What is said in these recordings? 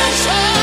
Sensation.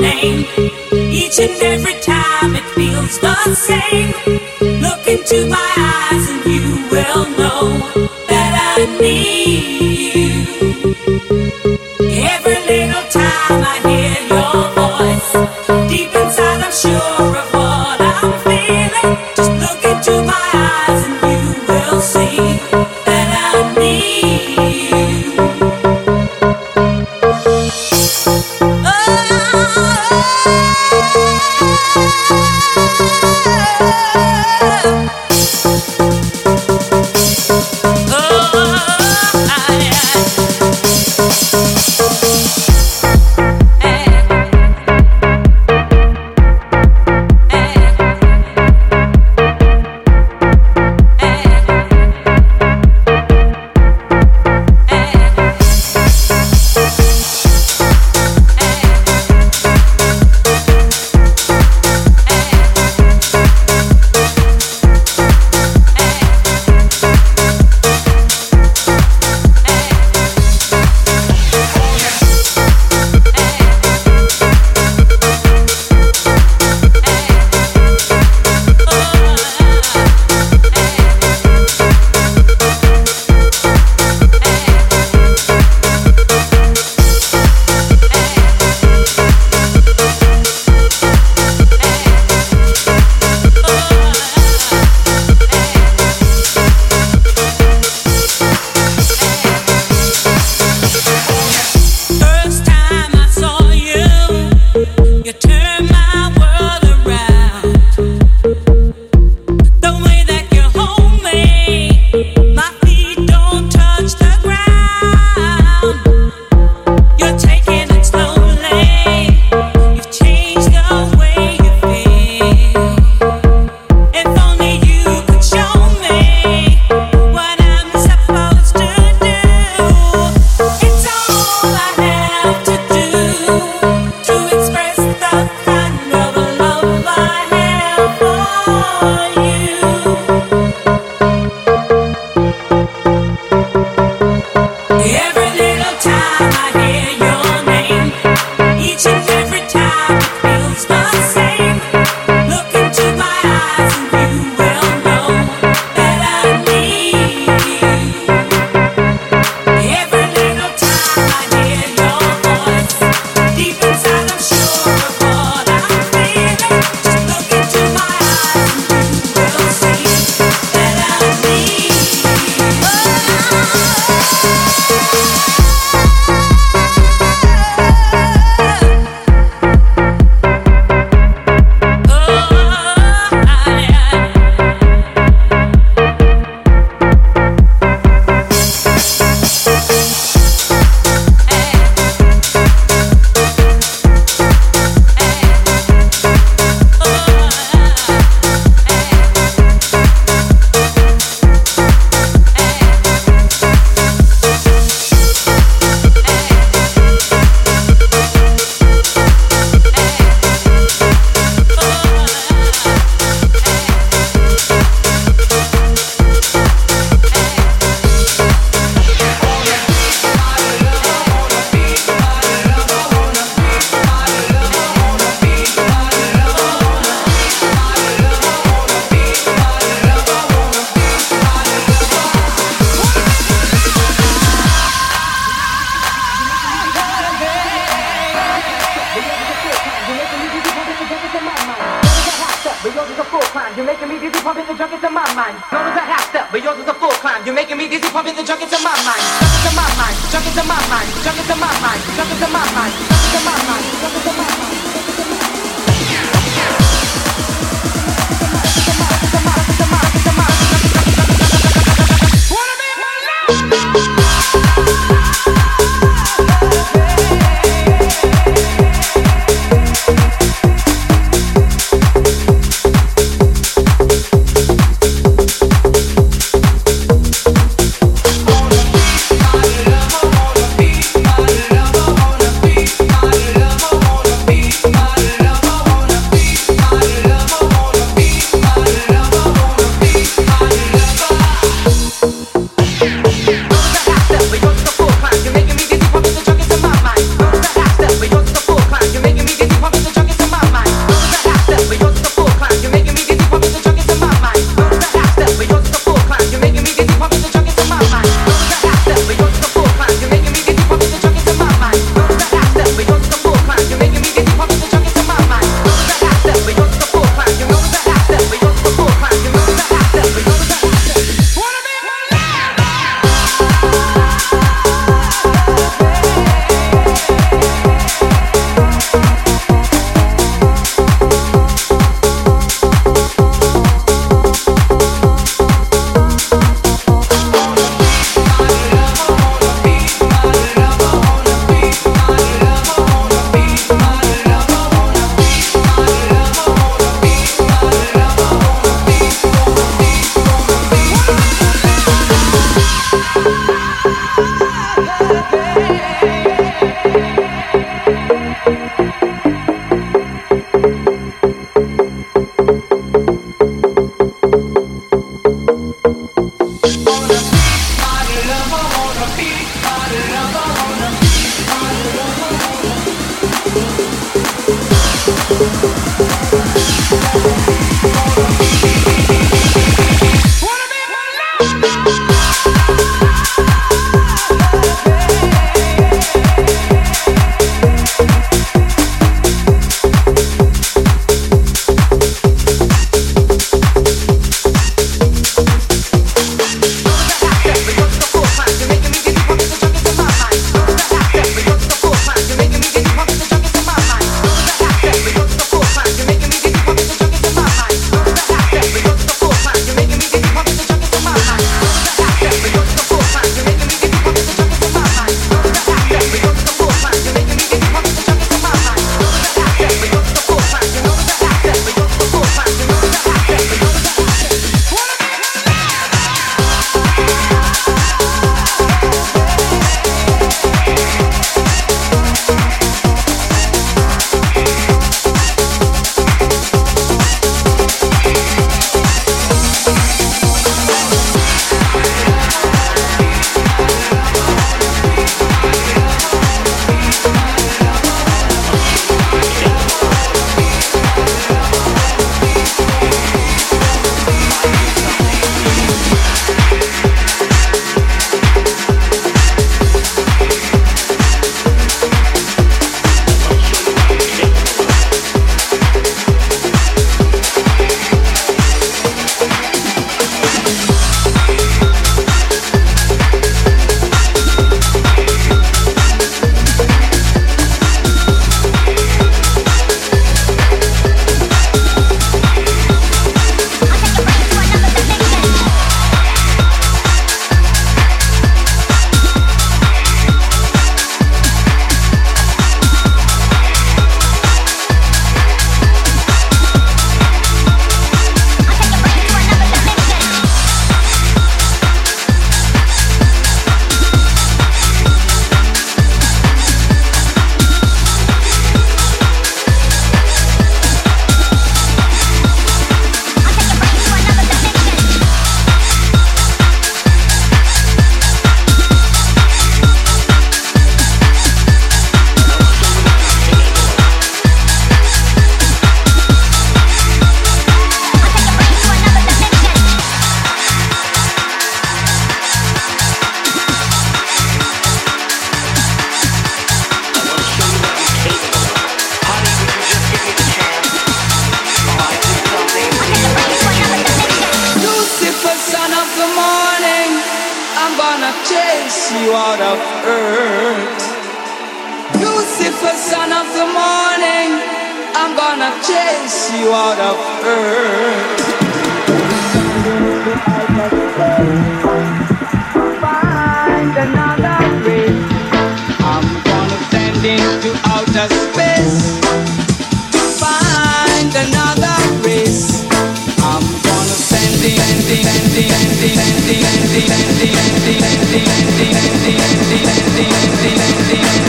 name. Each and every time it feels the same. Look into my eyes and you will know that I need.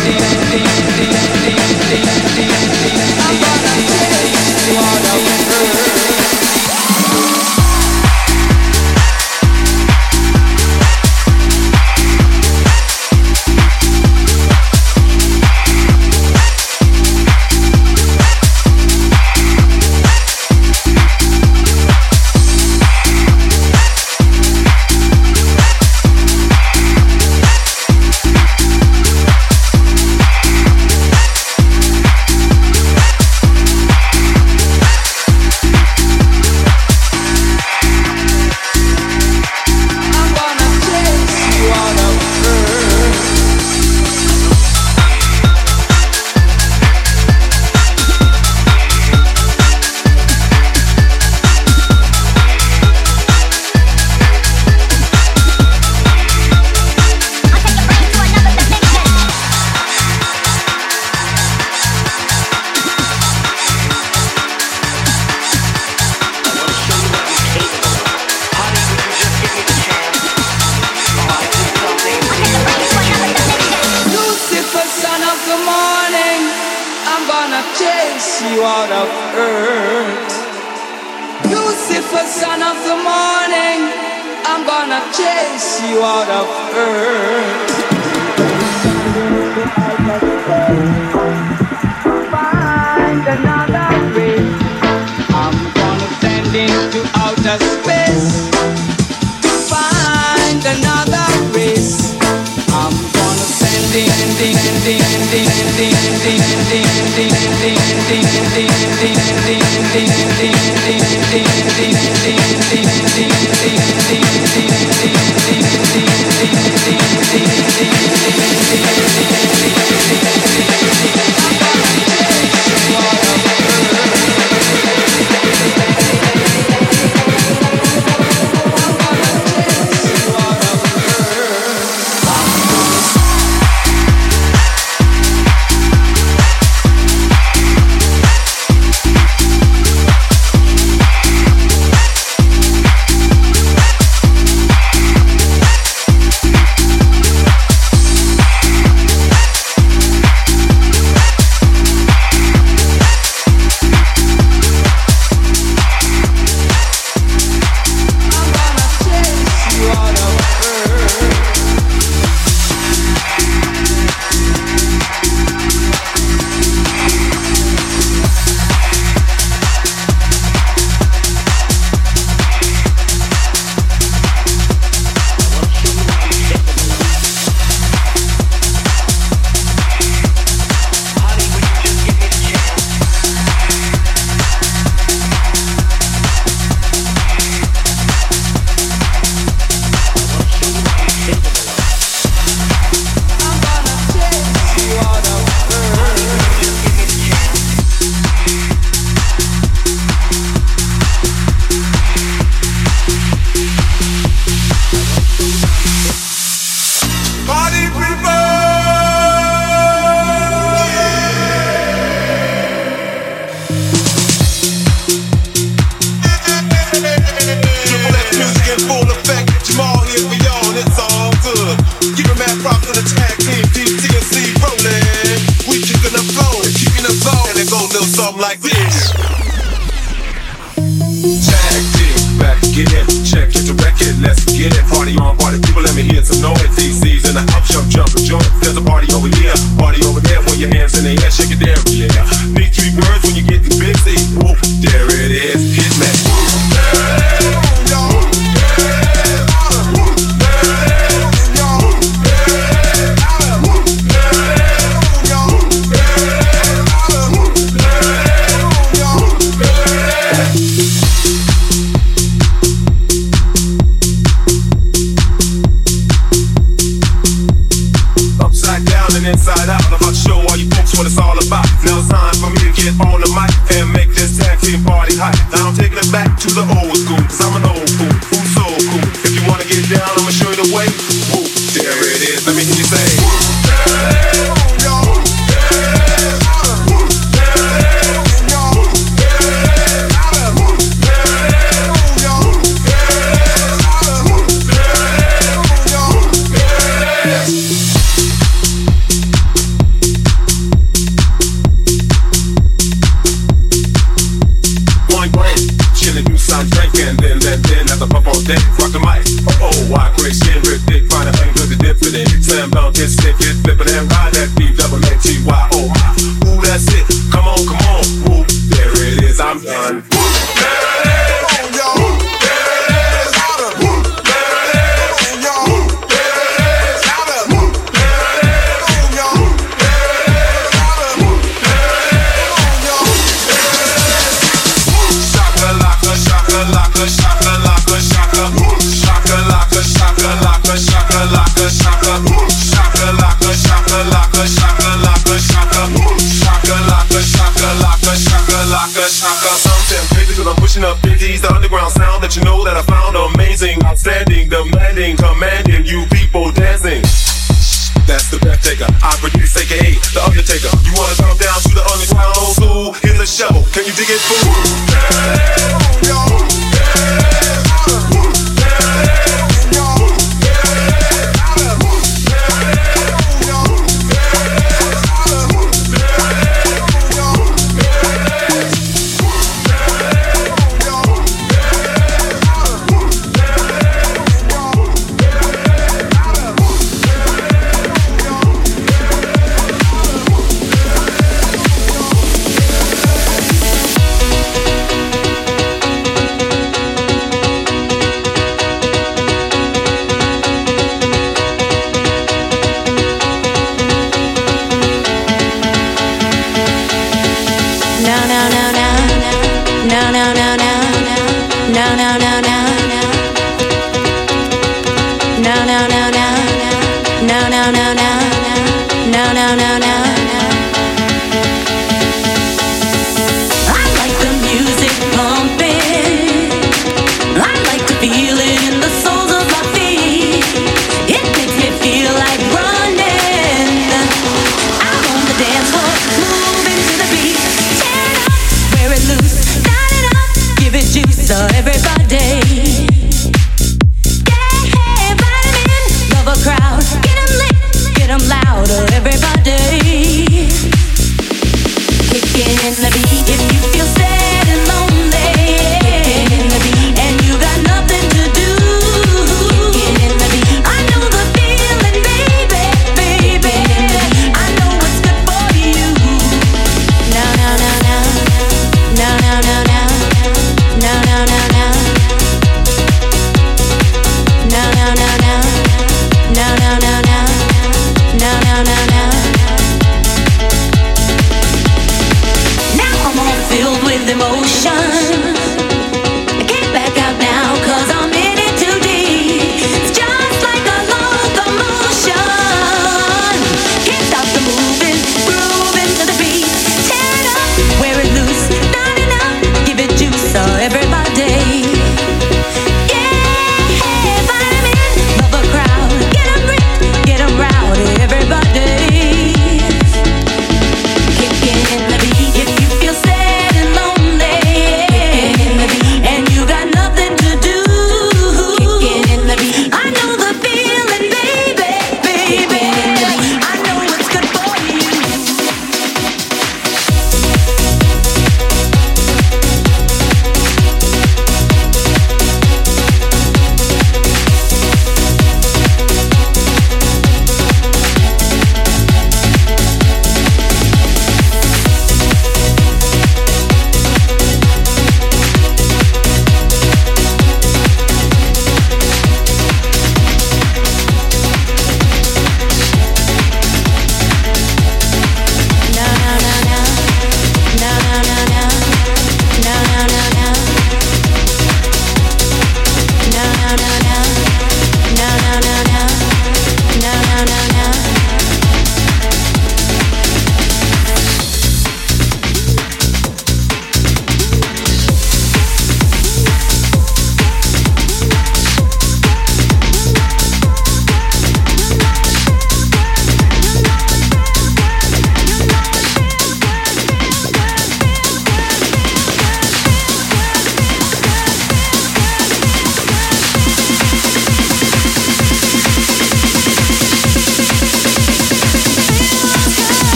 Thank you.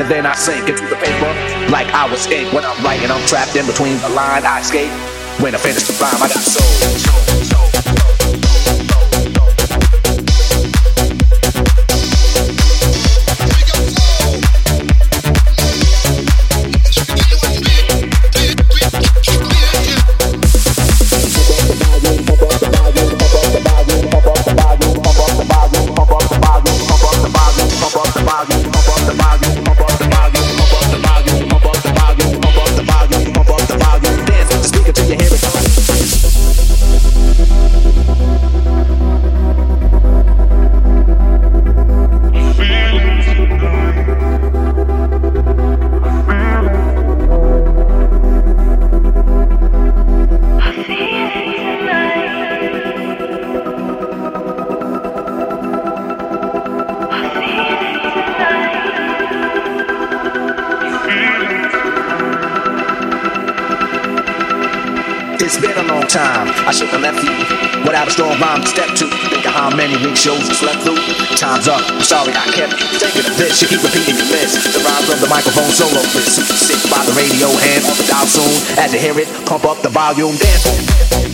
And then I sink into the paper like I was ink when I'm writing. I'm trapped in between the line I escape. When I finish the rhyme, I got so shows slept through. Time's up. I'm sorry I kept you taking a bitch. You keep repeating your mess. The rise of the microphone solo list. Sick by the radio hand on the dial soon. As you hear it, pump up the volume. Dance.